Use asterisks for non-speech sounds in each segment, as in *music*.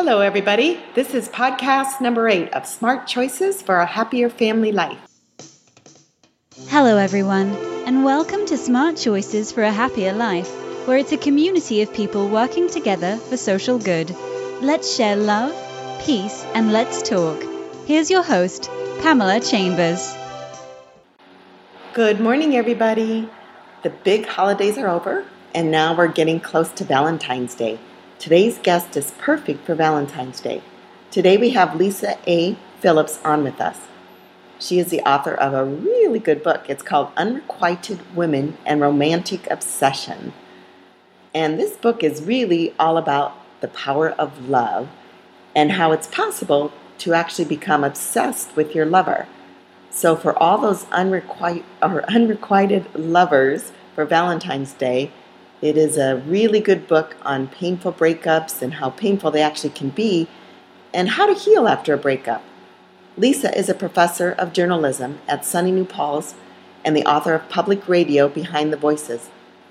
Hello, everybody. This is podcast number eight of Smart Choices for a Happier Family Life. Hello, everyone, and welcome to Smart Choices for a Happier Life, where it's a community of people working together for social good. Let's share love, peace, and let's talk. Here's your host, Pamela Chambers. Good morning, everybody. The big holidays are over, and now we're getting close to Valentine's Day. Today's guest is perfect for Valentine's Day. Today we have Lisa A. Phillips on with us. She is the author of a really good book. It's called Unrequited Women and Romantic Obsession. And this book is really all about the power of love and how it's possible to actually become obsessed with your lover. So, for all those unrequited, or unrequited lovers for Valentine's Day, it is a really good book on painful breakups and how painful they actually can be and how to heal after a breakup. Lisa is a professor of journalism at SUNY New Paltz and the author of Public Radio Behind the Voices.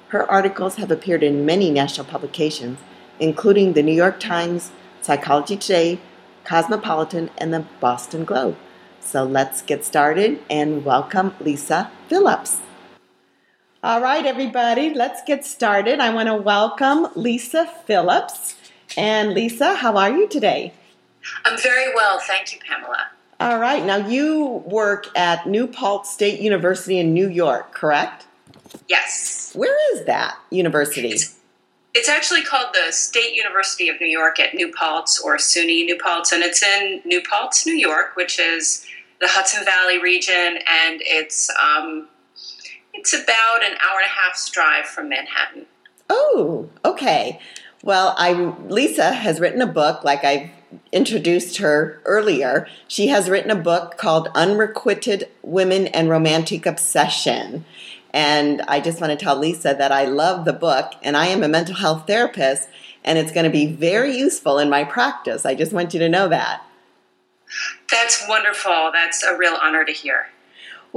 Her articles have appeared in many national publications, including the New York Times, Psychology Today, Cosmopolitan, and the Boston Globe. So let's get started and welcome Lisa Phillips. All right, everybody, let's get started. I want to welcome Lisa Phillips. And Lisa, how are you today? I'm very well, thank you, Pamela. All right, now you work at New Paltz State University in New York, correct? Yes. Where is that university? It's, it's actually called the State University of New York at New Paltz or SUNY New Paltz, and it's in New Paltz, New York, which is the Hudson Valley region, and it's um, it's about an hour and a half's drive from Manhattan. Oh, okay. Well, I Lisa has written a book, like I've introduced her earlier. She has written a book called Unrequited Women and Romantic Obsession. And I just want to tell Lisa that I love the book, and I am a mental health therapist, and it's going to be very useful in my practice. I just want you to know that. That's wonderful. That's a real honor to hear.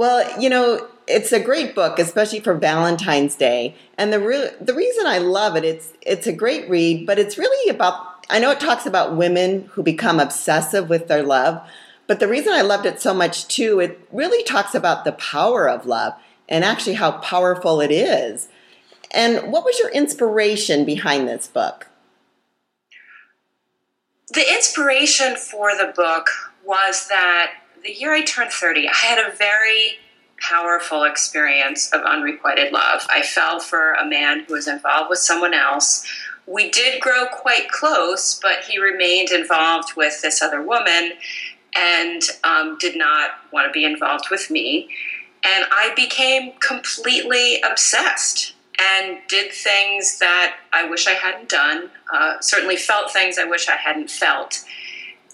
Well, you know, it's a great book, especially for Valentine's Day. And the re- the reason I love it, it's it's a great read, but it's really about. I know it talks about women who become obsessive with their love, but the reason I loved it so much too, it really talks about the power of love and actually how powerful it is. And what was your inspiration behind this book? The inspiration for the book was that the year I turned 30, I had a very powerful experience of unrequited love. I fell for a man who was involved with someone else. We did grow quite close, but he remained involved with this other woman and um, did not want to be involved with me. And I became completely obsessed and did things that I wish I hadn't done, uh, certainly felt things I wish I hadn't felt.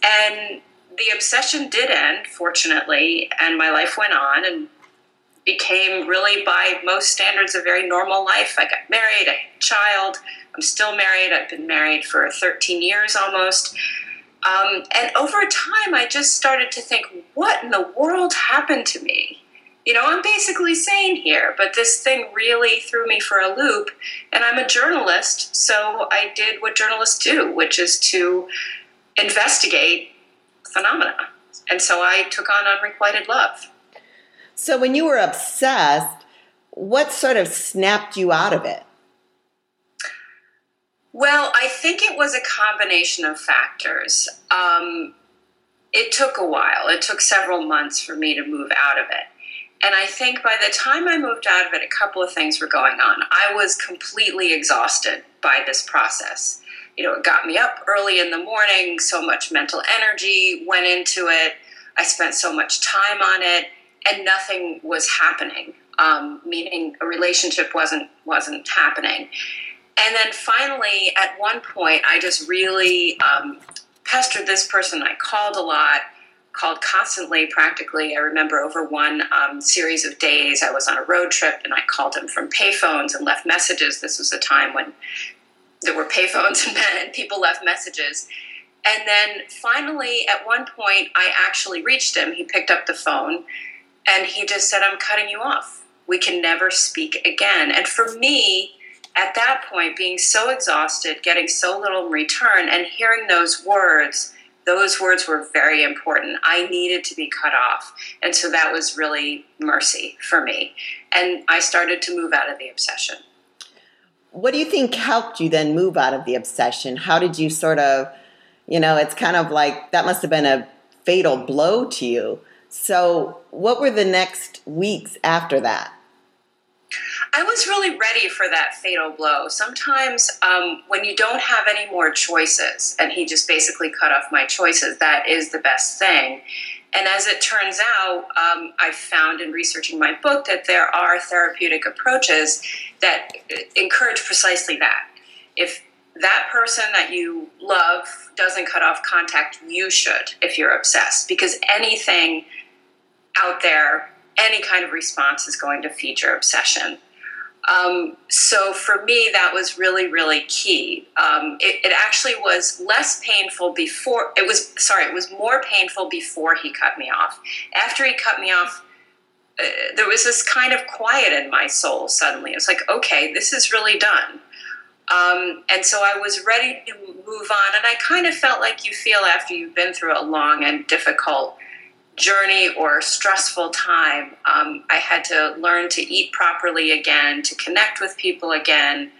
And the obsession did end, fortunately, and my life went on and became really, by most standards, a very normal life. I got married, I had a child. I'm still married. I've been married for 13 years almost. Um, and over time, I just started to think, what in the world happened to me? You know, I'm basically sane here, but this thing really threw me for a loop. And I'm a journalist, so I did what journalists do, which is to investigate phenomena. And so I took on unrequited love. So when you were obsessed, what sort of snapped you out of it? Well, I think it was a combination of factors. Um, it took a while, it took several months for me to move out of it. And I think by the time I moved out of it, a couple of things were going on. I was completely exhausted by this process you know, it got me up early in the morning. So much mental energy went into it. I spent so much time on it, and nothing was happening. Um, meaning a relationship wasn't wasn't happening. And then finally, at one point, I just really um, pestered this person. I called a lot, called constantly, practically. I remember over one um, series of days, I was on a road trip and I called him from payphones and left messages. This was a time when there were payphones *laughs* and people left messages. And then finally, at one point, I actually reached him. He picked up the phone and he just said, I'm cutting you off. We can never speak again. And for me, at that point, being so exhausted, getting so little in return, and hearing those words, those words were very important. I needed to be cut off. And so that was really mercy for me. And I started to move out of the obsession. What do you think helped you then move out of the obsession? How did you sort of, you know, it's kind of like that must have been a fatal blow to you. So, what were the next weeks after that? I was really ready for that fatal blow. Sometimes, um, when you don't have any more choices, and he just basically cut off my choices, that is the best thing. And as it turns out, um, I found in researching my book that there are therapeutic approaches that encourage precisely that. If that person that you love doesn't cut off contact, you should if you're obsessed, because anything out there, any kind of response is going to feed your obsession. Um, so for me, that was really, really key. Um, it, it, actually was less painful before, it was, sorry, it was more painful before he cut me off. After he cut me off, uh, there was this kind of quiet in my soul suddenly. It was like, okay, this is really done. Um, and so I was ready to move on. And I kind of felt like you feel after you've been through a long and difficult journey or stressful time. Um, I had to learn to eat properly again, to connect with people again,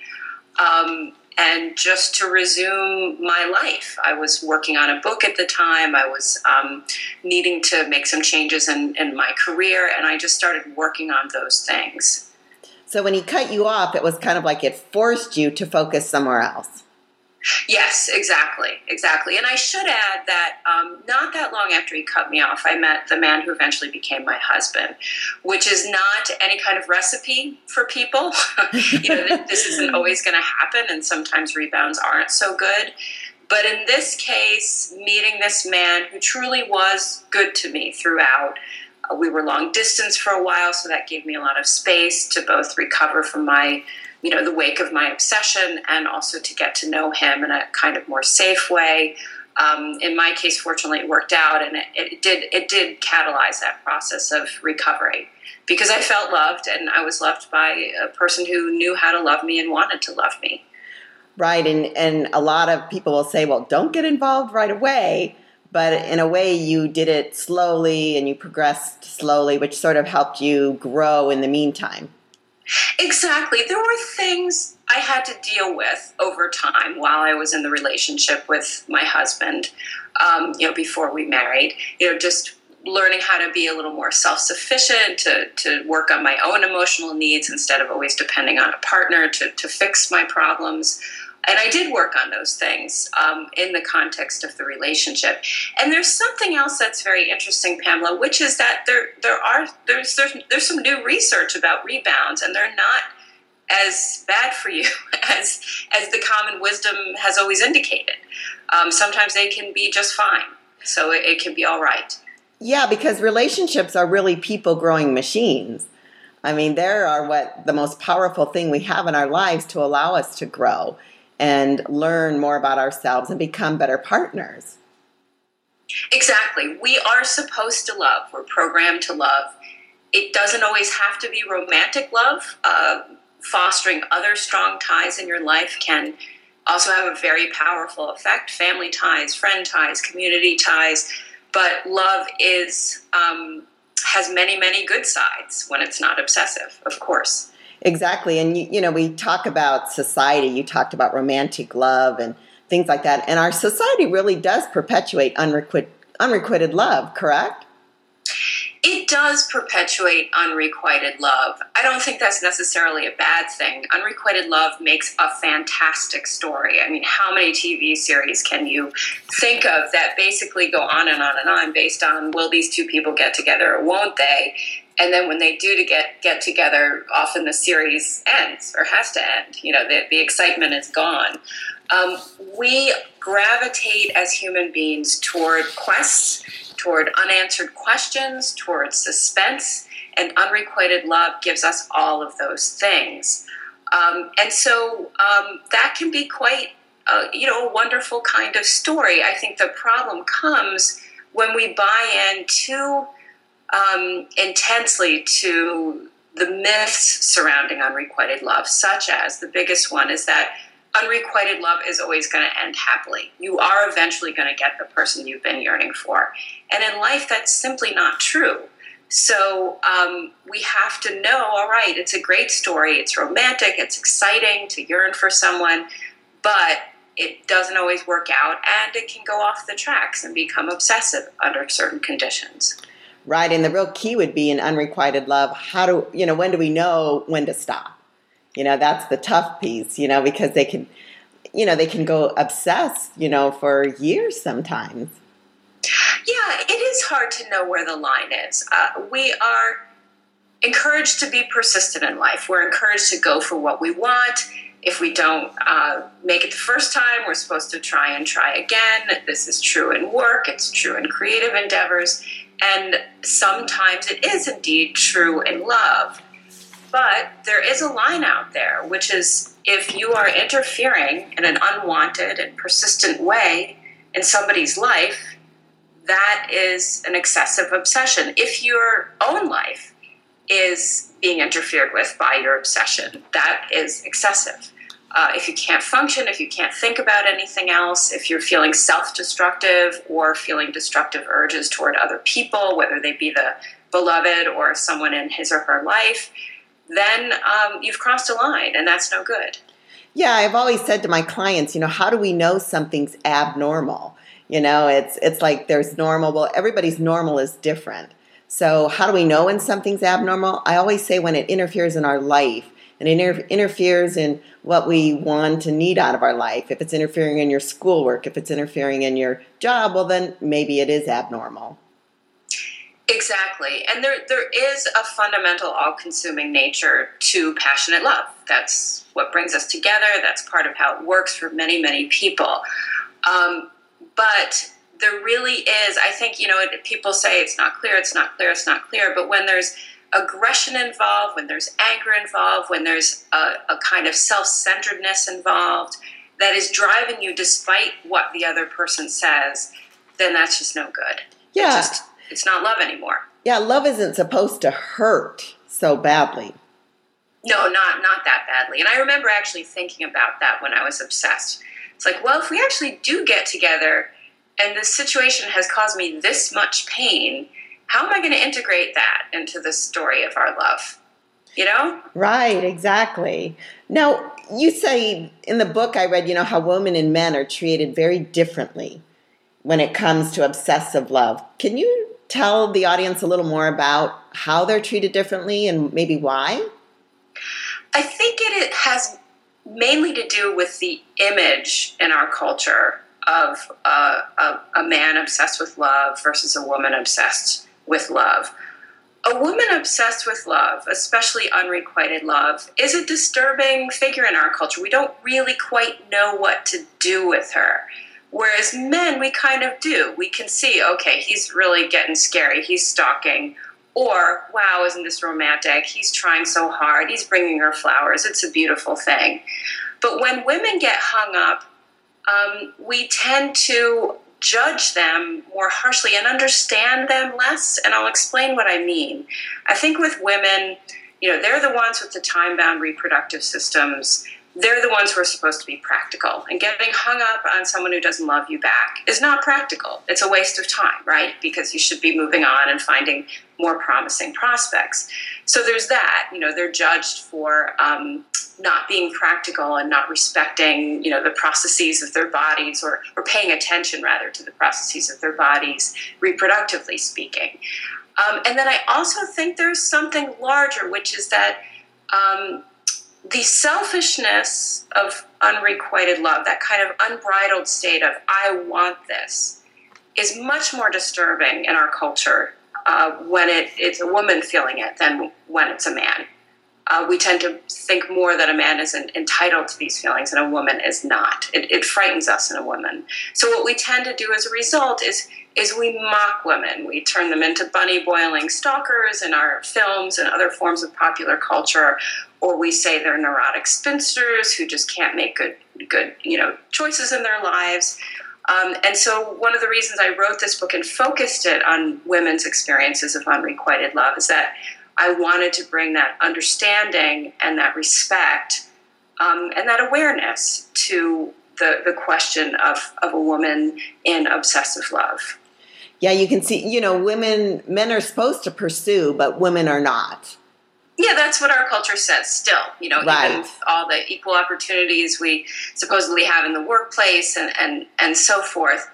um, and just to resume my life. I was working on a book at the time. I was um, needing to make some changes in, in my career, and I just started working on those things. So when he cut you off, it was kind of like it forced you to focus somewhere else. Yes, exactly, exactly. And I should add that um, not that long after he cut me off, I met the man who eventually became my husband, which is not any kind of recipe for people. *laughs* you know, this isn't always going to happen, and sometimes rebounds aren't so good. But in this case, meeting this man who truly was good to me throughout, uh, we were long distance for a while, so that gave me a lot of space to both recover from my you know the wake of my obsession and also to get to know him in a kind of more safe way. Um, in my case fortunately it worked out and it, it, did it did catalyze that process of recovery because i felt loved and i was loved by a person who knew how to love me and wanted to love me. Right and and a lot of people will say well don't get involved right away but in a way you did it slowly and you progressed slowly which sort of helped you grow in the meantime Exactly. There were things I had to deal with over time while I was in the relationship with my husband, um, you know, before we married. You know, just learning how to be a little more self sufficient, to, to work on my own emotional needs instead of always depending on a partner to, to fix my problems and I did work on those things um, in the context of the relationship. And there's something else that's very interesting, Pamela, which is that there there are there's there's, there's some new research about rebounds, and they're not as bad for you *laughs* as as the common wisdom has always indicated. Um, sometimes they can be just fine, so it, it can be all right. Yeah, because relationships are really people growing machines. I mean, they are what the most powerful thing we have in our lives to allow us to grow and learn more about ourselves and become better partners. Exactly. We are supposed to love, we're programmed to love. It doesn't always have to be romantic love. Uh, fostering other strong ties in your life can also have a very powerful effect family ties, friend ties, community ties. But love is. Um, has many, many good sides when it's not obsessive, of course. Exactly. And, you, you know, we talk about society, you talked about romantic love and things like that. And our society really does perpetuate unrequited, unrequited love, correct? It does perpetuate unrequited love. I don't think that's necessarily a bad thing. Unrequited love makes a fantastic story. I mean, how many TV series can you think of that basically go on and on and on based on will these two people get together or won't they? And then when they do to get get together, often the series ends or has to end. You know, the, the excitement is gone. Um, we gravitate as human beings toward quests, toward unanswered questions, toward suspense, and unrequited love gives us all of those things. Um, and so um, that can be quite, uh, you know, a wonderful kind of story. I think the problem comes when we buy into um, intensely to the myths surrounding unrequited love, such as the biggest one is that unrequited love is always going to end happily. You are eventually going to get the person you've been yearning for. And in life, that's simply not true. So um, we have to know all right, it's a great story, it's romantic, it's exciting to yearn for someone, but it doesn't always work out and it can go off the tracks and become obsessive under certain conditions. Right, and the real key would be in unrequited love. How do you know when do we know when to stop? You know, that's the tough piece, you know, because they can you know, they can go obsessed, you know, for years sometimes. Yeah, it is hard to know where the line is. Uh, we are encouraged to be persistent in life. We're encouraged to go for what we want. If we don't uh, make it the first time, we're supposed to try and try again. This is true in work, it's true in creative endeavors, and sometimes it is indeed true in love. But there is a line out there, which is if you are interfering in an unwanted and persistent way in somebody's life, that is an excessive obsession. If your own life is being interfered with by your obsession, that is excessive. Uh, if you can't function, if you can't think about anything else, if you're feeling self destructive or feeling destructive urges toward other people, whether they be the beloved or someone in his or her life, then um, you've crossed a line and that's no good. Yeah, I've always said to my clients, you know, how do we know something's abnormal? You know, it's it's like there's normal. Well, everybody's normal is different. So how do we know when something's abnormal? I always say when it interferes in our life and it inter- interferes in what we want and need out of our life. If it's interfering in your schoolwork, if it's interfering in your job, well, then maybe it is abnormal. Exactly. And there, there is a fundamental all consuming nature to passionate love. That's what brings us together. That's part of how it works for many, many people. Um, but there really is, I think, you know, people say it's not clear, it's not clear, it's not clear. But when there's aggression involved, when there's anger involved, when there's a, a kind of self centeredness involved that is driving you despite what the other person says, then that's just no good. Yeah. It's, just, it's not love anymore. Yeah, love isn't supposed to hurt so badly. No, not not that badly. And I remember actually thinking about that when I was obsessed. It's like, well, if we actually do get together and this situation has caused me this much pain, how am I going to integrate that into the story of our love? You know? Right, exactly. Now, you say in the book I read, you know, how women and men are treated very differently when it comes to obsessive love. Can you tell the audience a little more about how they're treated differently and maybe why? I think it has mainly to do with the image in our culture of uh, a, a man obsessed with love versus a woman obsessed with love. A woman obsessed with love, especially unrequited love, is a disturbing figure in our culture. We don't really quite know what to do with her. Whereas men, we kind of do. We can see, okay, he's really getting scary. He's stalking. Or, wow, isn't this romantic? He's trying so hard. He's bringing her flowers. It's a beautiful thing. But when women get hung up, um, we tend to judge them more harshly and understand them less. And I'll explain what I mean. I think with women, you know, they're the ones with the time bound reproductive systems they're the ones who are supposed to be practical. And getting hung up on someone who doesn't love you back is not practical. It's a waste of time, right? Because you should be moving on and finding more promising prospects. So there's that. You know, they're judged for um, not being practical and not respecting, you know, the processes of their bodies or, or paying attention rather to the processes of their bodies, reproductively speaking. Um, and then I also think there's something larger, which is that um, the selfishness of unrequited love, that kind of unbridled state of, I want this, is much more disturbing in our culture uh, when it, it's a woman feeling it than when it's a man. Uh, we tend to think more that a man is entitled to these feelings and a woman is not. It, it frightens us in a woman. So what we tend to do as a result is is we mock women. We turn them into bunny boiling stalkers in our films and other forms of popular culture, or we say they're neurotic spinsters who just can't make good good you know choices in their lives. Um, and so, one of the reasons I wrote this book and focused it on women's experiences of unrequited love is that I wanted to bring that understanding and that respect um, and that awareness to the, the question of, of a woman in obsessive love. Yeah, you can see, you know, women, men are supposed to pursue, but women are not. Yeah, that's what our culture says still. You know, right. even all the equal opportunities we supposedly have in the workplace and, and, and so forth.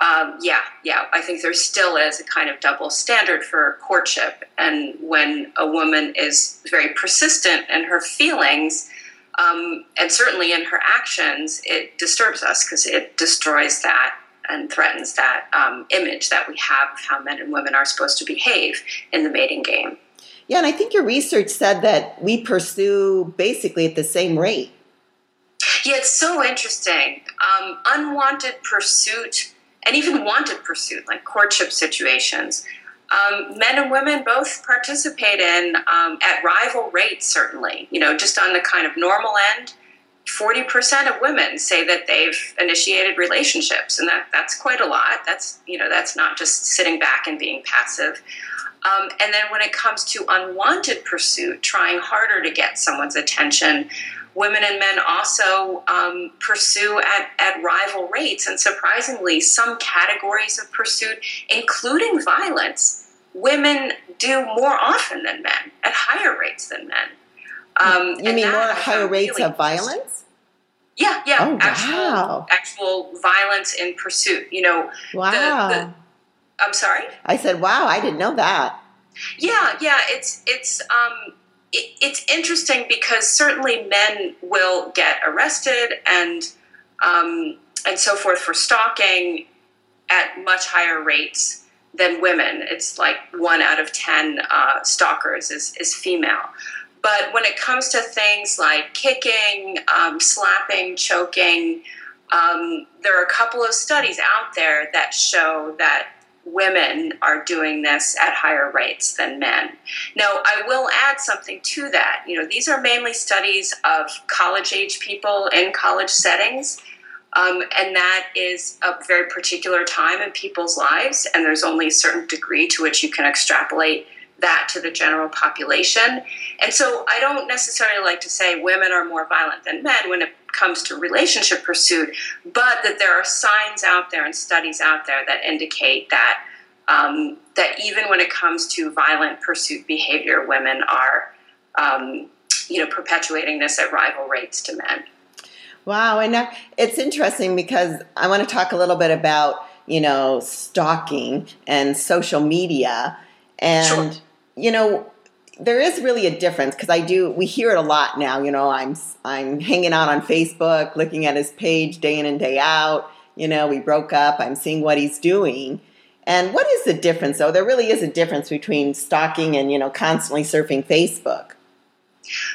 Um, yeah, yeah, I think there still is a kind of double standard for courtship. And when a woman is very persistent in her feelings, um, and certainly in her actions, it disturbs us because it destroys that and threatens that um, image that we have of how men and women are supposed to behave in the mating game. Yeah, and I think your research said that we pursue basically at the same rate. Yeah, it's so interesting. Um, unwanted pursuit and even wanted pursuit, like courtship situations, um, men and women both participate in um, at rival rates, certainly. You know, just on the kind of normal end, 40% of women say that they've initiated relationships, and that, that's quite a lot. That's, you know, that's not just sitting back and being passive. Um, and then when it comes to unwanted pursuit, trying harder to get someone's attention, women and men also um, pursue at, at rival rates. And surprisingly, some categories of pursuit, including violence, women do more often than men at higher rates than men. Um, you mean more higher rates really of violence? Yeah, yeah. Oh, actual, wow. actual violence in pursuit. You know, wow. The, the, I'm sorry. I said, "Wow, I didn't know that." Yeah, yeah. It's it's um, it, it's interesting because certainly men will get arrested and um, and so forth for stalking at much higher rates than women. It's like one out of ten uh, stalkers is is female. But when it comes to things like kicking, um, slapping, choking, um, there are a couple of studies out there that show that women are doing this at higher rates than men. Now, I will add something to that. You know, these are mainly studies of college age people in college settings. Um, and that is a very particular time in people's lives, and there's only a certain degree to which you can extrapolate that to the general population. And so I don't necessarily like to say women are more violent than men when it comes to relationship pursuit, but that there are signs out there and studies out there that indicate that um, that even when it comes to violent pursuit behavior, women are um, you know perpetuating this at rival rates to men. Wow, and it's interesting because I want to talk a little bit about you know stalking and social media and sure. you know there is really a difference because I do we hear it a lot now. You know, I'm I'm hanging out on Facebook, looking at his page day in and day out. You know, we broke up. I'm seeing what he's doing. And what is the difference though? There really is a difference between stalking and, you know, constantly surfing Facebook.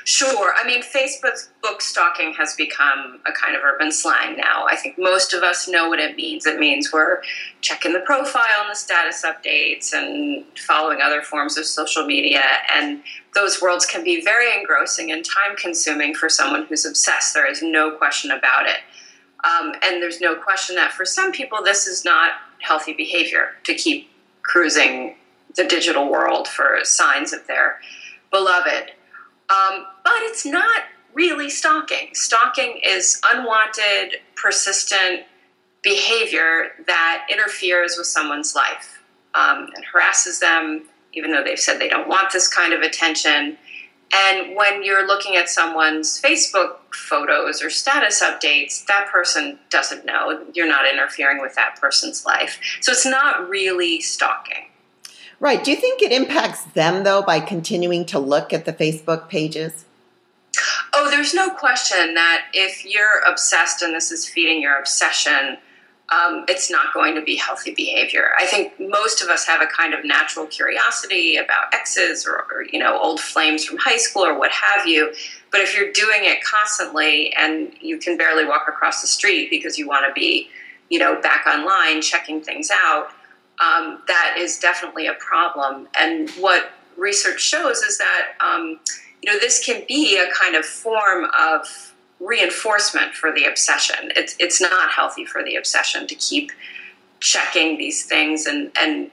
Sure. I mean, Facebook book stalking has become a kind of urban slang now. I think most of us know what it means. It means we're checking the profile and the status updates and following other forms of social media. And those worlds can be very engrossing and time consuming for someone who's obsessed. There is no question about it. Um, and there's no question that for some people, this is not healthy behavior to keep cruising the digital world for signs of their beloved. Um, but it's not really stalking. Stalking is unwanted, persistent behavior that interferes with someone's life um, and harasses them, even though they've said they don't want this kind of attention. And when you're looking at someone's Facebook photos or status updates, that person doesn't know. You're not interfering with that person's life. So it's not really stalking. Right. Do you think it impacts them, though, by continuing to look at the Facebook pages? Oh, there's no question that if you're obsessed and this is feeding your obsession, um, it's not going to be healthy behavior. I think most of us have a kind of natural curiosity about exes or, or, you know old flames from high school or what have you. But if you're doing it constantly and you can barely walk across the street because you want to be, you know, back online checking things out, um, that is definitely a problem. And what research shows is that um, you know this can be a kind of form of reinforcement for the obsession. It's it's not healthy for the obsession to keep checking these things and and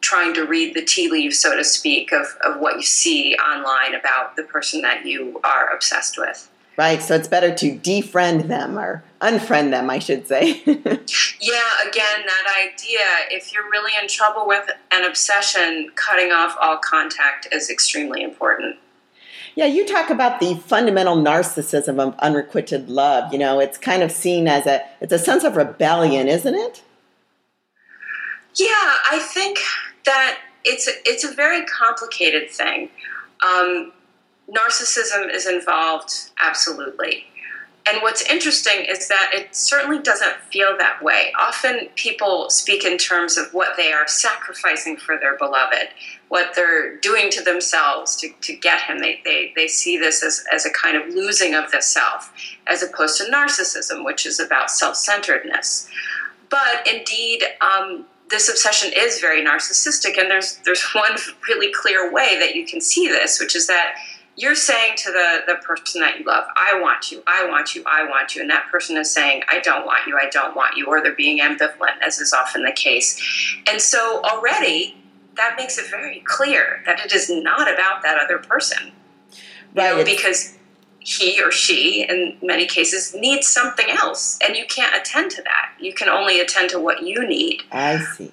trying to read the tea leaves, so to speak, of, of what you see online about the person that you are obsessed with. Right, so it's better to defriend them or unfriend them, I should say. *laughs* yeah, again, that idea if you're really in trouble with an obsession, cutting off all contact is extremely important. Yeah, you talk about the fundamental narcissism of unrequited love. You know, it's kind of seen as a it's a sense of rebellion, isn't it? Yeah, I think that it's a, it's a very complicated thing. Um, narcissism is involved, absolutely. And what's interesting is that it certainly doesn't feel that way. Often people speak in terms of what they are sacrificing for their beloved, what they're doing to themselves to, to get him. They, they, they see this as, as a kind of losing of the self, as opposed to narcissism, which is about self centeredness. But indeed, um, this obsession is very narcissistic, and there's, there's *laughs* one really clear way that you can see this, which is that you're saying to the, the person that you love, I want you, I want you, I want you. And that person is saying, I don't want you, I don't want you. Or they're being ambivalent, as is often the case. And so already that makes it very clear that it is not about that other person. Right. You know, because he or she, in many cases, needs something else. And you can't attend to that. You can only attend to what you need. I see.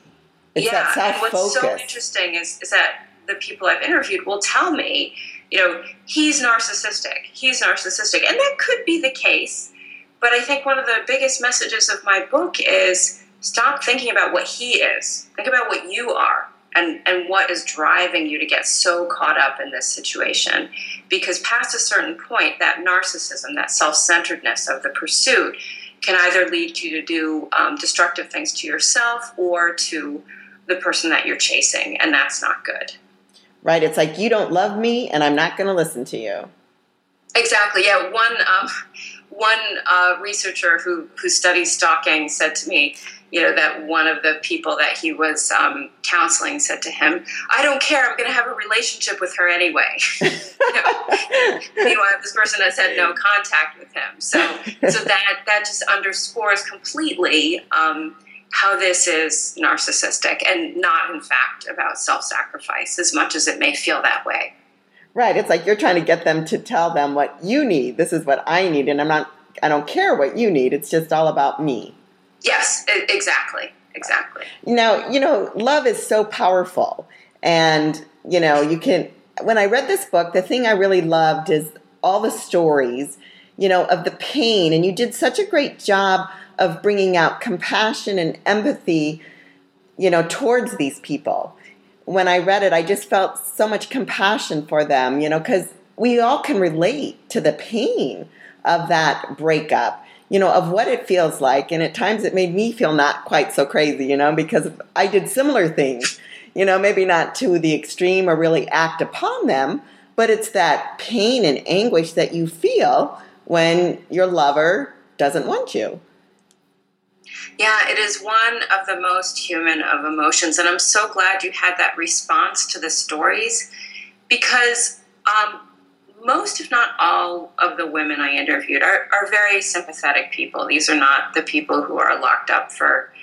It's yeah. and what's so interesting is, is that the people I've interviewed will tell me you know, he's narcissistic. He's narcissistic. And that could be the case. But I think one of the biggest messages of my book is stop thinking about what he is. Think about what you are and, and what is driving you to get so caught up in this situation. Because past a certain point, that narcissism, that self centeredness of the pursuit, can either lead you to do um, destructive things to yourself or to the person that you're chasing. And that's not good right? It's like you don't love me, and I'm not going to listen to you. Exactly. Yeah. One um, one uh, researcher who who studies stalking said to me, you know, that one of the people that he was um, counseling said to him, "I don't care. I'm going to have a relationship with her anyway." you *laughs* know? *laughs* Meanwhile, this person has had no contact with him. So so that that just underscores completely. Um, how this is narcissistic and not, in fact, about self sacrifice as much as it may feel that way. Right. It's like you're trying to get them to tell them what you need. This is what I need, and I'm not, I don't care what you need. It's just all about me. Yes, exactly. Exactly. Now, you know, love is so powerful. And, you know, you can, when I read this book, the thing I really loved is all the stories, you know, of the pain. And you did such a great job of bringing out compassion and empathy, you know, towards these people. When I read it, I just felt so much compassion for them, you know, because we all can relate to the pain of that breakup, you know, of what it feels like. And at times it made me feel not quite so crazy, you know, because I did similar things, you know, maybe not to the extreme or really act upon them, but it's that pain and anguish that you feel when your lover doesn't want you. Yeah, it is one of the most human of emotions. And I'm so glad you had that response to the stories because um, most, if not all, of the women I interviewed are, are very sympathetic people. These are not the people who are locked up for,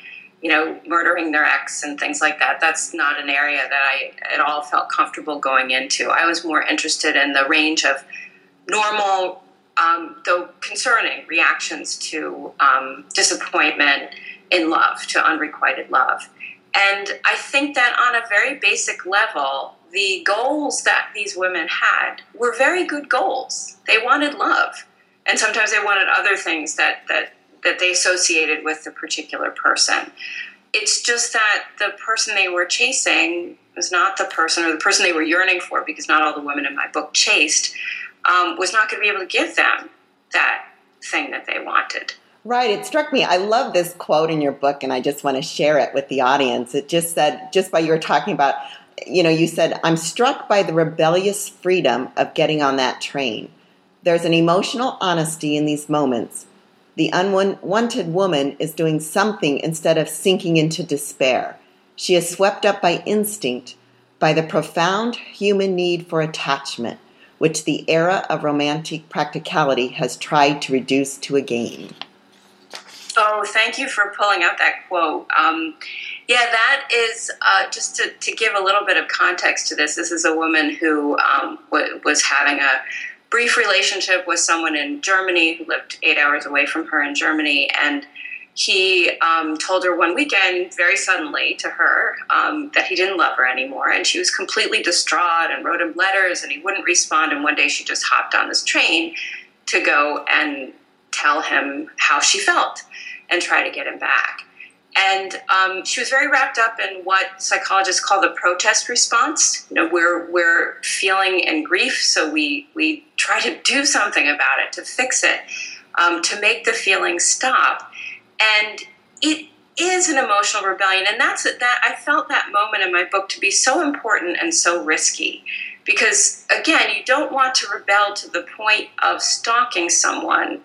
you know, murdering their ex and things like that. That's not an area that I at all felt comfortable going into. I was more interested in the range of normal um, though concerning reactions to um, disappointment in love, to unrequited love. And I think that on a very basic level, the goals that these women had were very good goals. They wanted love. And sometimes they wanted other things that, that, that they associated with the particular person. It's just that the person they were chasing was not the person, or the person they were yearning for, because not all the women in my book chased, um, was not going to be able to give them that thing that they wanted. Right. It struck me. I love this quote in your book, and I just want to share it with the audience. It just said, just by you were talking about, you know, you said, I'm struck by the rebellious freedom of getting on that train. There's an emotional honesty in these moments. The unwanted woman is doing something instead of sinking into despair. She is swept up by instinct, by the profound human need for attachment which the era of romantic practicality has tried to reduce to a game. Oh, thank you for pulling out that quote. Um, yeah, that is uh, just to, to, give a little bit of context to this. This is a woman who um, w- was having a brief relationship with someone in Germany who lived eight hours away from her in Germany. And he um, told her one weekend, very suddenly to her, um, that he didn't love her anymore. And she was completely distraught and wrote him letters, and he wouldn't respond. And one day she just hopped on this train to go and tell him how she felt and try to get him back. And um, she was very wrapped up in what psychologists call the protest response. You know, we're we're feeling in grief, so we we try to do something about it to fix it, um, to make the feeling stop. And it is an emotional rebellion, and that's that. I felt that moment in my book to be so important and so risky, because again, you don't want to rebel to the point of stalking someone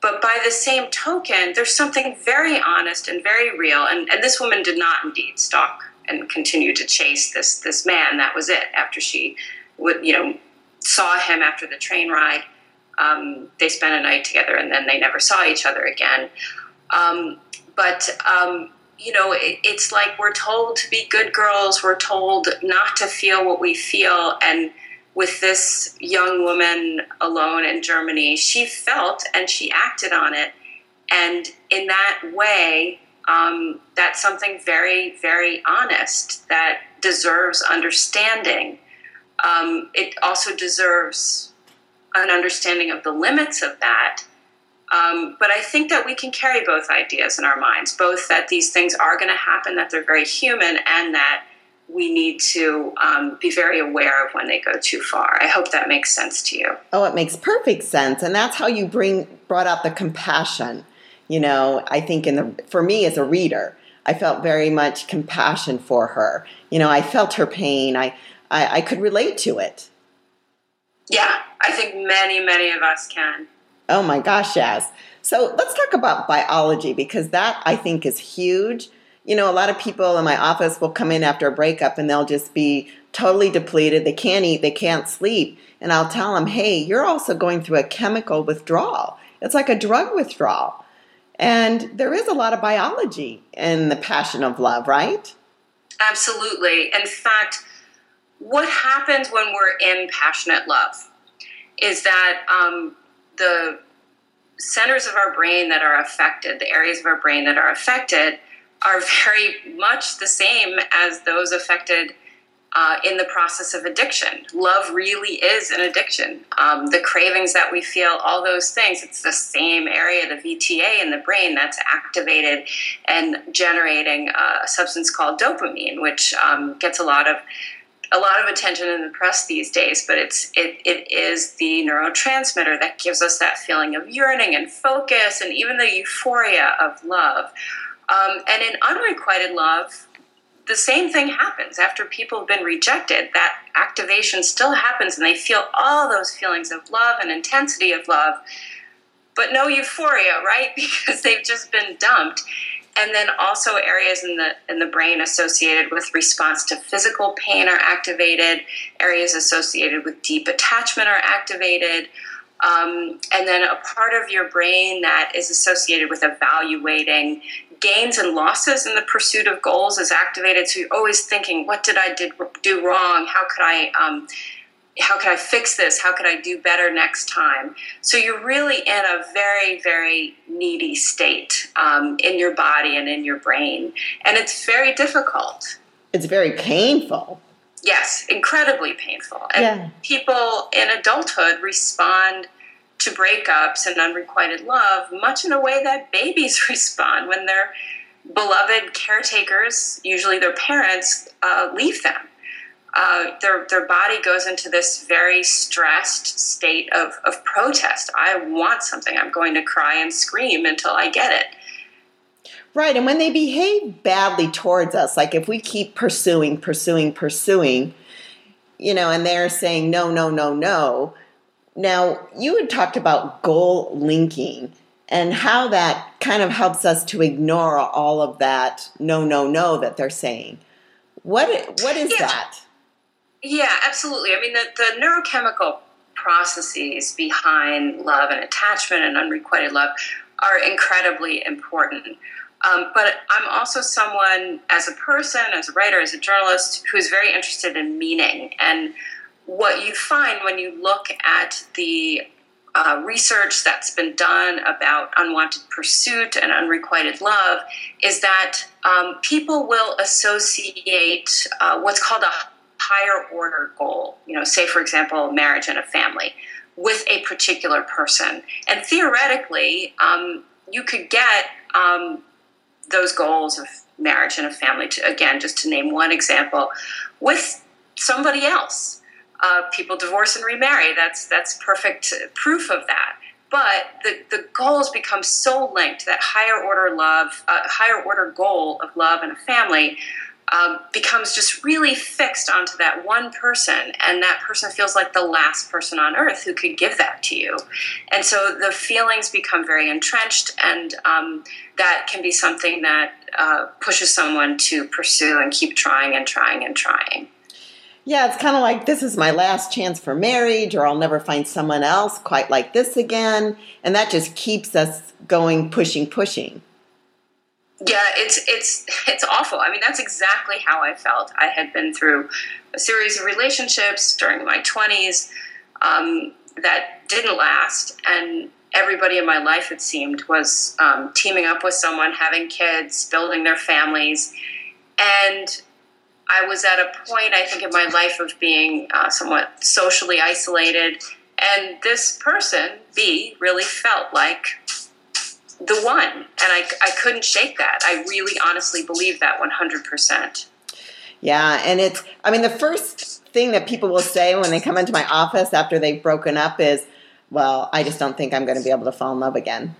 but by the same token, there's something very honest and very real. And, and this woman did not indeed stalk and continue to chase this this man. That was it. After she would, you know, saw him after the train ride, um, they spent a night together, and then they never saw each other again. Um, but um, you know, it, it's like we're told to be good girls. We're told not to feel what we feel, and with this young woman alone in Germany, she felt and she acted on it. And in that way, um, that's something very, very honest that deserves understanding. Um, it also deserves an understanding of the limits of that. Um, but I think that we can carry both ideas in our minds both that these things are going to happen, that they're very human, and that we need to um, be very aware of when they go too far. I hope that makes sense to you. Oh, it makes perfect sense, and that's how you bring brought out the compassion. You know, I think in the for me as a reader, I felt very much compassion for her. You know, I felt her pain. I I, I could relate to it. Yeah, I think many many of us can. Oh my gosh, yes. So let's talk about biology because that I think is huge you know, a lot of people in my office will come in after a breakup and they'll just be totally depleted. They can't eat, they can't sleep. And I'll tell them, hey, you're also going through a chemical withdrawal. It's like a drug withdrawal. And there is a lot of biology in the passion of love, right? Absolutely. In fact, what happens when we're in passionate love is that um, the centers of our brain that are affected, the areas of our brain that are affected, are very much the same as those affected uh, in the process of addiction. Love really is an addiction. Um, the cravings that we feel, all those things, it's the same area, the VTA in the brain, that's activated and generating a substance called dopamine, which um, gets a lot of a lot of attention in the press these days, but it's it, it is the neurotransmitter that gives us that feeling of yearning and focus and even the euphoria of love. Um, and in unrequited love, the same thing happens after people have been rejected. That activation still happens, and they feel all those feelings of love and intensity of love, but no euphoria, right? *laughs* Because they've just been dumped. And then also areas in the in the brain associated with response to physical pain are activated. Areas associated with deep attachment are activated. Um, and then a part of your brain that is associated with evaluating gains and losses in the pursuit of goals is activated. So you're always thinking, what did I did, do wrong? How could I um, how can I fix this? How can I do better next time? So you're really in a very, very needy state um, in your body and in your brain. And it's very difficult. It's very painful. Yes, incredibly painful. And yeah. people in adulthood respond to breakups and unrequited love much in a way that babies *laughs* respond when their beloved caretakers, usually their parents, uh, leave them. Uh, their, their body goes into this very stressed state of, of protest. I want something. I'm going to cry and scream until I get it. Right. And when they behave badly towards us, like if we keep pursuing, pursuing, pursuing, you know, and they're saying no, no, no, no, now, you had talked about goal linking and how that kind of helps us to ignore all of that no, no, no that they're saying. What what is yeah. that? Yeah, absolutely. I mean, the, the neurochemical processes behind love and attachment and unrequited love are incredibly important. Um, but I'm also someone, as a person, as a writer, as a journalist, who's very interested in meaning. And what you find when you look at the uh, research that's been done about unwanted pursuit and unrequited love is that um, people will associate uh, what's called a higher order goal, you know, say, for example, marriage and a family, with a particular person. And theoretically, um, you could get um, those goals of marriage and a family, to, again, just to name one example, with somebody else uh, people divorce and remarry. That's that's perfect proof of that. But the, the goals become so linked that higher order love, uh, higher order goal of love and a family um, becomes just really fixed onto that one person, and that person feels like the last person on earth who could give that to you. And so the feelings become very entrenched, and um, that can be something that uh, pushes someone to pursue and keep trying and trying and trying. Yeah, it's kind of like this is my last chance for marriage, or I'll never find someone else quite like this again. And that just keeps us going, pushing, pushing. Yeah, it's it's it's awful. I mean, that's exactly how I felt. I had been through a series of relationships during my twenties um, that didn't last, and everybody in my life, it seemed, was um, teaming up with someone, having kids, building their families, and I was at a point, I think, in my life of being uh, somewhat socially isolated. And this person, B, really felt like the one. And I, I couldn't shake that. I really honestly believe that 100%. Yeah. And it's, I mean, the first thing that people will say when they come into my office after they've broken up is, well, I just don't think I'm going to be able to fall in love again.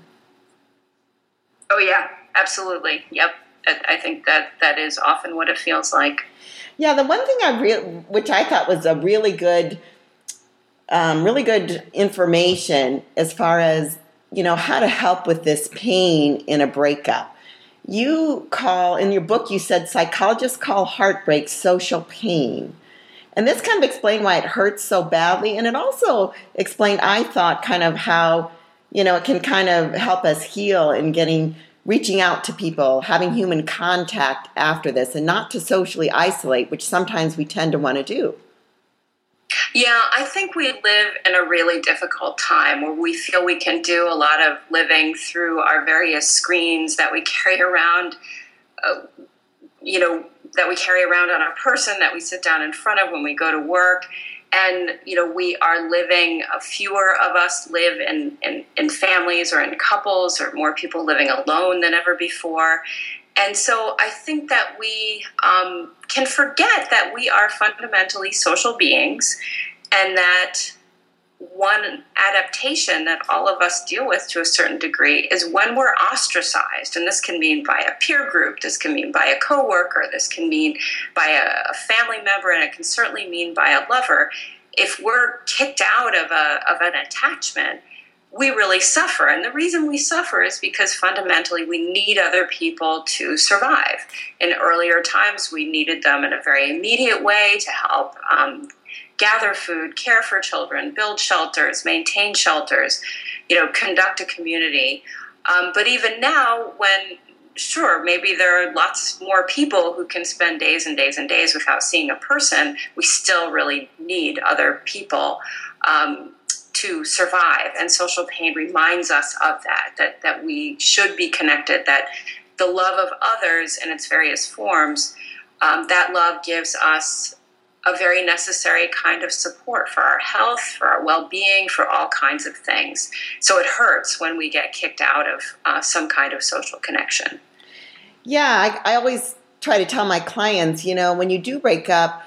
Oh, yeah, absolutely. Yep. I think that that is often what it feels like. Yeah, the one thing I re- which I thought was a really good, um, really good information as far as you know how to help with this pain in a breakup. You call in your book. You said psychologists call heartbreak social pain. And this kind of explained why it hurts so badly. And it also explained, I thought, kind of how, you know, it can kind of help us heal in getting reaching out to people, having human contact after this, and not to socially isolate, which sometimes we tend to want to do. Yeah, I think we live in a really difficult time where we feel we can do a lot of living through our various screens that we carry around, uh, you know, that we carry around on our person, that we sit down in front of when we go to work. And you know we are living uh, fewer of us live in, in, in families or in couples or more people living alone than ever before and so i think that we um, can forget that we are fundamentally social beings and that one adaptation that all of us deal with to a certain degree is when we're ostracized. And this can mean by a peer group this can mean by a coworker this can mean by a, family member and it can certainly mean by a lover. If we're kicked out of a of an attachment we really suffer. And the reason we suffer is because fundamentally we need other people to survive. In earlier times, we needed them in a very immediate way to help um, gather food, care for children, build shelters, maintain shelters, you know, conduct a community. Um, but even now, when sure, maybe there are lots more people who can spend days and days and days without seeing a person, we still really need other people. Um, to survive and social pain reminds us of that that that we should be connected that the love of others in its various forms um, that love gives us a very necessary kind of support for our health, for our well being, for all kinds of things. So it hurts when we get kicked out of uh, some kind of social connection. Yeah, I, I always try to tell my clients, you know, when you do break up,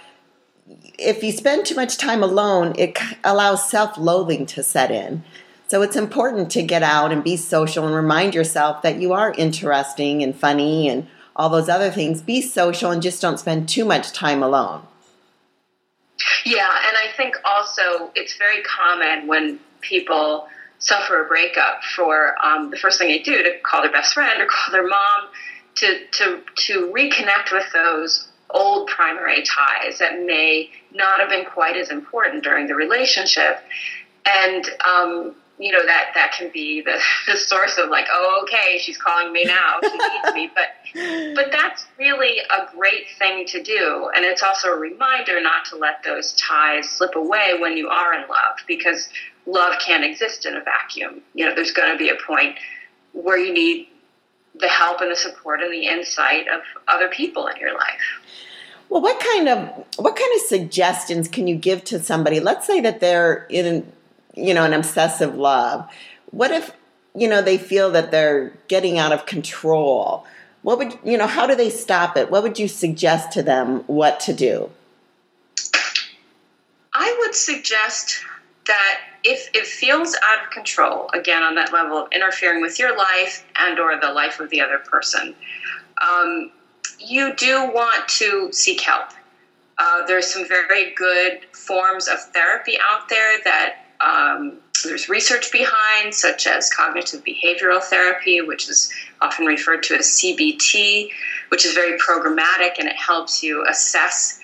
if you spend too much time alone, it allows self loathing to set in. So it's important to get out and be social and remind yourself that you are interesting and funny and all those other things. Be social and just don't spend too much time alone. Yeah, and I think also it's very common when people suffer a breakup for um, the first thing they do to call their best friend or *laughs* call their mom to to to reconnect with those old primary ties that may not have been quite as important during the relationship. And um, you know that that can be the, *laughs* the source of like oh okay she's calling me now. She needs me. *laughs* But but that's really a great thing to do. And it's also a reminder not to let those ties slip away when you are in love because love can't exist in a vacuum. You know there's going to be a point where you need the help and the support and the insight of other people in your life well what kind of what kind of suggestions can you give to somebody let's say that they're in you know, an obsessive love. What if, you know, they feel that they're getting out of control? What would, you know, how do they stop it? What would you suggest to them what to do? I would suggest that if it feels out of control, again, on that level of interfering with your life and or the life of the other person, um, you do want to seek help. Uh, there's some very good forms of therapy out there that um, there's research behind, such as cognitive behavioral therapy, which is often referred to as CBT, which is very programmatic and it helps you assess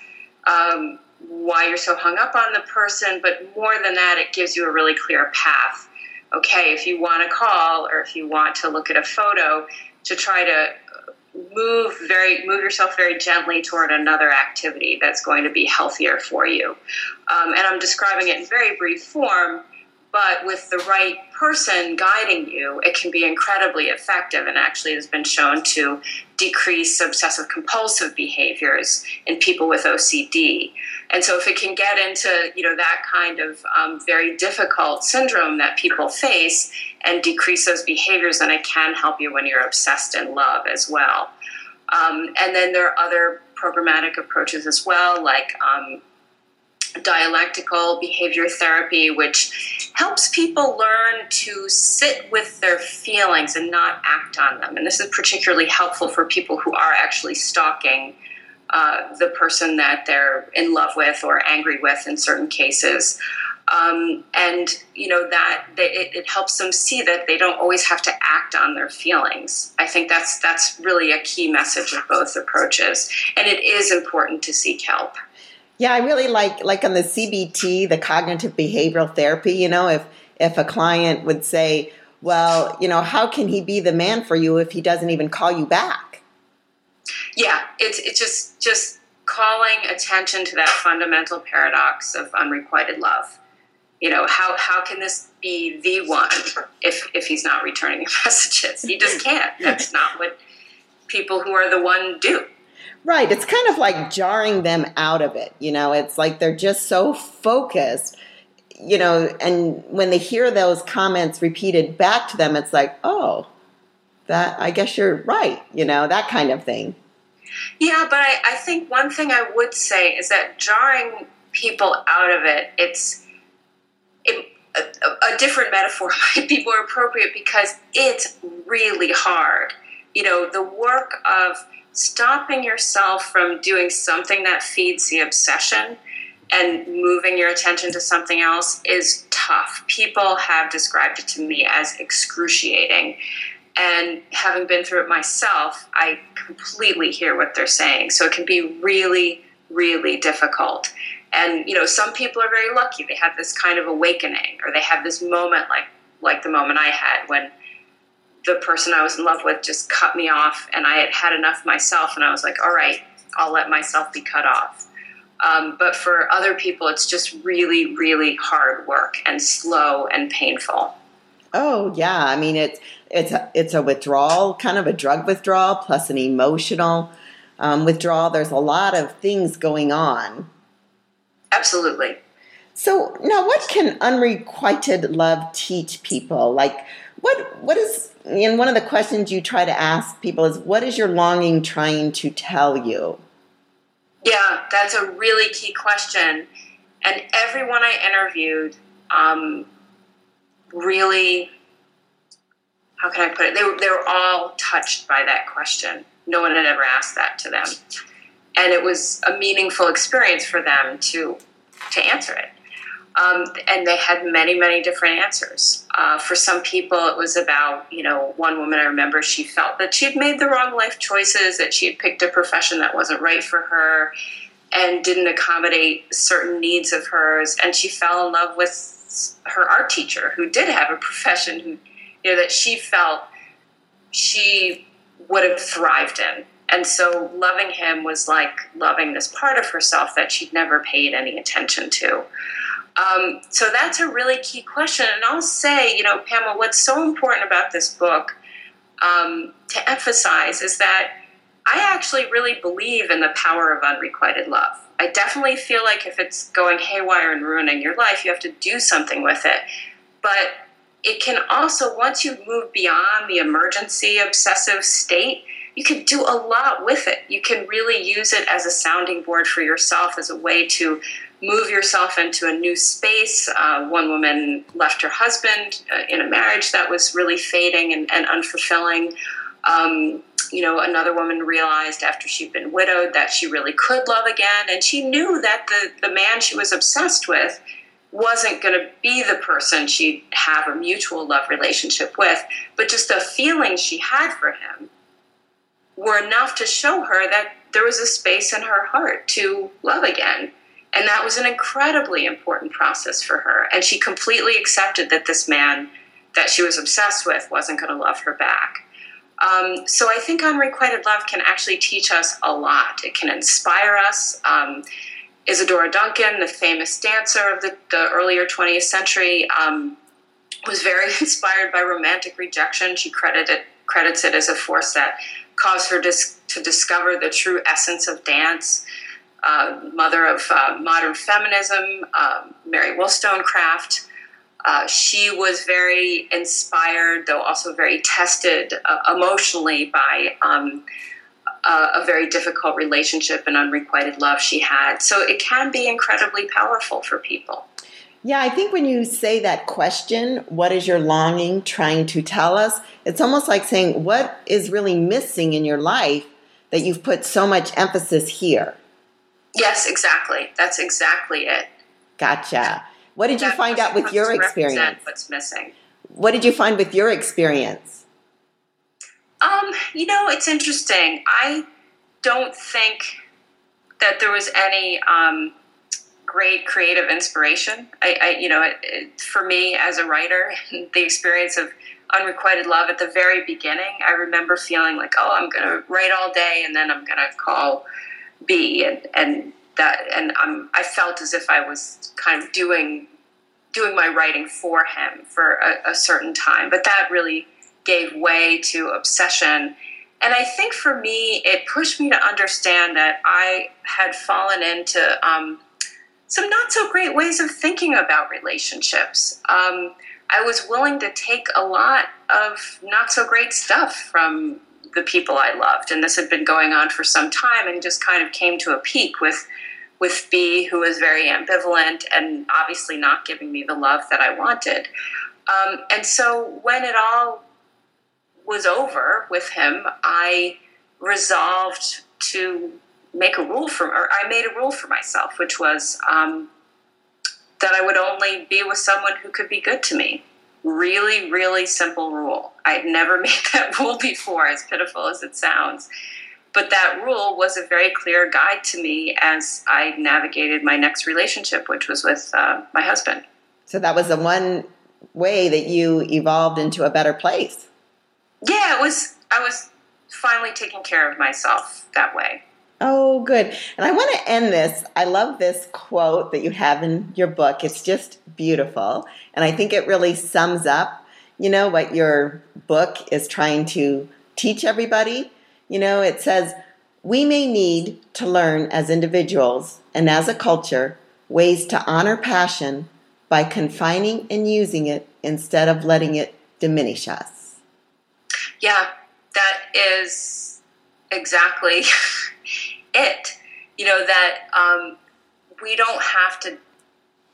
um, why you're so hung up on the person. But more than that, it gives you a really clear path. Okay, if you want to call or if you want to look at a photo, to try to move very move yourself very gently toward another activity that's going to be healthier for you um, and i'm describing it in very brief form but with the right person guiding you it can be incredibly effective and actually has been shown to decrease obsessive compulsive behaviors in people with ocd and so if it can get into you know that kind of um, very difficult syndrome that people face and decrease those behaviors, then it can help you when you're obsessed in love as well. Um, and then there are other programmatic approaches as well, like um, dialectical behavior therapy, which helps people learn to sit with their feelings and not act on them. And this is particularly helpful for people who are actually stalking uh, the person that they're in love with or angry with in certain cases. Um, and you know that they, it, it, helps them see that they don't always have to act on their feelings. I think that's that's really a key message of both approaches, and it is important to seek help. Yeah, I really like like on the CBT, the cognitive behavioral therapy. You know, if if a client would say, "Well, you know, how can he be the man for you if he doesn't even call you back?" Yeah, it's it's just just calling attention to that fundamental paradox of unrequited love you know how how can this be the one if if he's not returning your *laughs* messages he just can't that's not what people who are the one do right it's kind of like jarring them out of it you know it's like they're just so focused you know and when they hear those comments repeated back to them it's like oh that i guess you're right you know that kind of thing yeah but i, I think one thing i would say is that jarring people out of it it's it, a, a different metaphor *laughs* might be more appropriate because it's really hard. You know, the work of stopping yourself from doing something that feeds the obsession and moving your attention to something else is tough. People have described it to me as excruciating. And having been through it myself, I completely hear what they're saying. So it can be really, really difficult. And you know, some people are very lucky; they have this kind of awakening, or they have this moment like like the moment I had when the person I was in love with just cut me off, and I had had enough myself, and I was like, all right, I'll let myself be cut off. Um, but for other people, it's just really, really hard work and slow and painful. Oh yeah, I mean it's it's a, it's a withdrawal, kind of a drug withdrawal, plus an emotional um, withdrawal. There's a lot of things going on Absolutely. So now, what can unrequited love teach people? Like, what what is? And one of the questions you try to ask people is, what is your longing trying to tell you? Yeah, that's a really key question. And everyone I interviewed um, really, how can I put it? They were, they were all touched by that question. No one had ever asked that to them and it was a meaningful experience for them to to answer it. Um, and they had many, many different answers. Uh, for some people, it was about, you know, one woman I remember, she felt that she had made the wrong life choices, that she had picked a profession that wasn't right for her and didn't accommodate certain needs of hers. And she fell in love with her art teacher who did have a profession who you know that she felt she would have thrived in and so loving him was like loving this part of herself that she'd never paid any attention to um, so that's a really key question and i'll say you know pamela what's so important about this book um, to emphasize is that I actually really believe in the power of unrequited love. I definitely feel like if it's going haywire and ruining your life, you have to do something with it. But it can also, once you move beyond the emergency obsessive state, you can do a lot with it. You can really use it as a sounding board for yourself, as a way to move yourself into a new space. Uh, one woman left her husband uh, in a marriage that was really fading and, and unfulfilling. Um, you know, another woman realized after she'd been widowed that she really could love again, and she knew that the, the man she was obsessed with wasn't going to be the person she'd have a mutual love relationship with, but just the feelings she had for him were enough to show her that there was a space in her heart to love again. And that was an incredibly important process for her. And she completely accepted that this man that she was obsessed with wasn't going to love her back. Um, so I think unrequited love can actually teach us a lot. It can inspire us. Um, Isadora Duncan, the famous dancer of the, the earlier 20th century, um, was very *laughs* inspired by romantic rejection. She credited, credits it as a force that caused her to discover the true essence of dance. Uh, mother of uh, modern feminism, uh, Mary Wollstonecraft. Uh, she was very inspired, though also very tested uh, emotionally by um, a, a, very difficult relationship and unrequited love she had. So it can be incredibly powerful for people. Yeah, I think when you say that question, what is your longing trying to tell us? It's almost like saying, what is really missing in your life that you've put so much emphasis here? Yes, exactly. That's exactly it. Gotcha. What did you find out with your experience? What's missing? What did you find with your experience? Um, you know, it's interesting. I don't think that there was any um, great creative inspiration. I, I you know, it, it, for me as a writer, *laughs* the experience of unrequited love at the very beginning, I remember feeling like, oh, I'm going to write all day and then I'm going to call B and, and that and I felt as if I was kind of doing doing my writing for him for a, a certain time, but that really gave way to obsession. And I think for me, it pushed me to understand that I had fallen into um, some not so great ways of thinking about relationships. Um, I was willing to take a lot of not so great stuff from the people I loved, and this had been going on for some time, and just kind of came to a peak with with B, who was very ambivalent and obviously not giving me the love that I wanted. Um, and so when it all was over with him, I resolved to make a rule for, or I made a rule for myself, which was um, that I would only be with someone who could be good to me. Really, really simple rule. I'd never *laughs* made that rule before, as pitiful as it sounds. But that rule was a very clear guide to me as I navigated my next relationship, which was with uh, my husband. So that was the one way that you evolved into a better place. Yeah, it was. I was finally taking care of myself that way. Oh, good. And I want to end this. I love this quote that you have in your book. It's just beautiful. And I think it really sums up, you know, what your book is trying to teach everybody you know, it says, we may need to learn as individuals and as a culture ways to honor passion by confining and using it instead of letting it diminish us. Yeah, that is exactly *laughs* it. You know, that um, we don't have to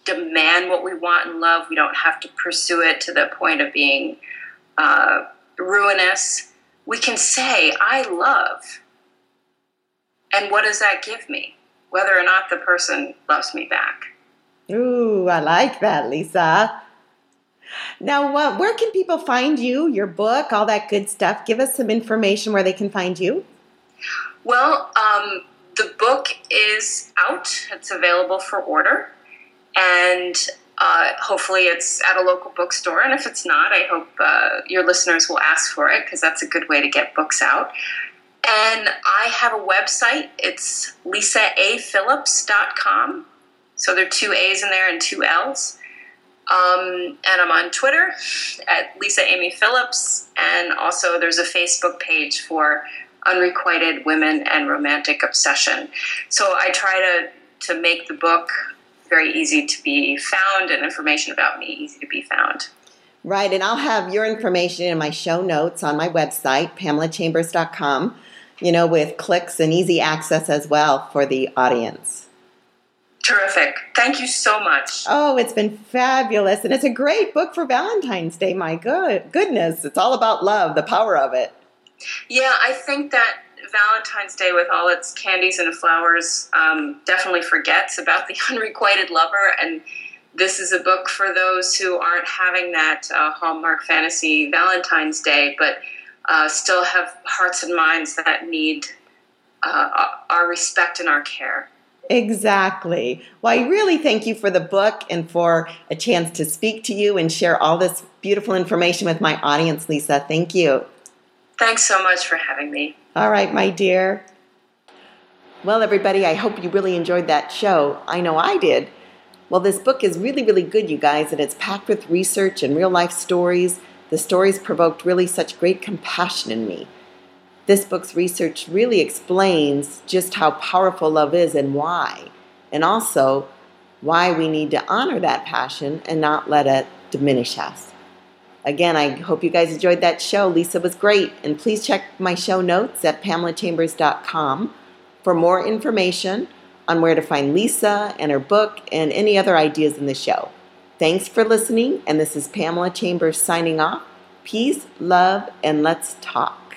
demand what we want in love, we don't have to pursue it to the point of being uh, ruinous we can say, I love. And what does that give me? Whether or not the person loves me back. Ooh, I like that, Lisa. Now, where can people find you, your book, all that good stuff? Give us some information where they can find you. Well, um, the book is out, it's available for order. And Uh, hopefully, it's at a local bookstore, and if it's not, I hope uh, your listeners will ask for it because that's a good way to get books out. And I have a website. It's lisaaphillips.com. So there are two A's in there and two L's. Um, and I'm on Twitter at Lisa Amy Phillips. And also, there's a Facebook page for unrequited women and romantic obsession. So I try to, to make the book very easy to be found and information about me easy to be found. Right, and I'll have your information in my show notes on my website, pamelachambers.com, you know, with clicks and easy access as well for the audience. Terrific. Thank you so much. Oh, it's been fabulous. And it's a great book for Valentine's Day. My good goodness. It's all about love, the power of it. Yeah, I think that Valentine's Day, with all its candies and flowers, um, definitely forgets about the *laughs* unrequited lover. And this is a book for those who aren't having that uh, Hallmark fantasy Valentine's Day, but uh, still have hearts and minds that need uh, our respect and our care. Exactly. Well, I really thank you for the book and for a chance to speak to you and share all this beautiful information with my audience, Lisa. Thank you. Thanks so much for having me. All right, my dear. Well, everybody, I hope you really enjoyed that show. I know I did. Well, this book is really, really good, you guys, and it's packed with research and real life stories. The stories provoked really such great compassion in me. This book's research really explains just how powerful love is and why, and also why we need to honor that passion and not let it diminish us. Again, I hope you guys enjoyed that show. Lisa was great. And please check my show notes at pamelachambers.com for more information on where to find Lisa and her book and any other ideas in the show. Thanks for listening, and this is Pamela Chambers signing off. Peace, love, and let's talk.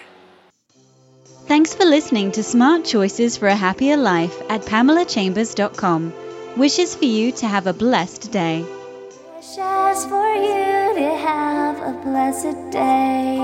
Thanks for listening to Smart Choices for a Happier Life at PamelaChambers.com. Wishes for you to have a blessed day. Wishes for you to have a blessed day.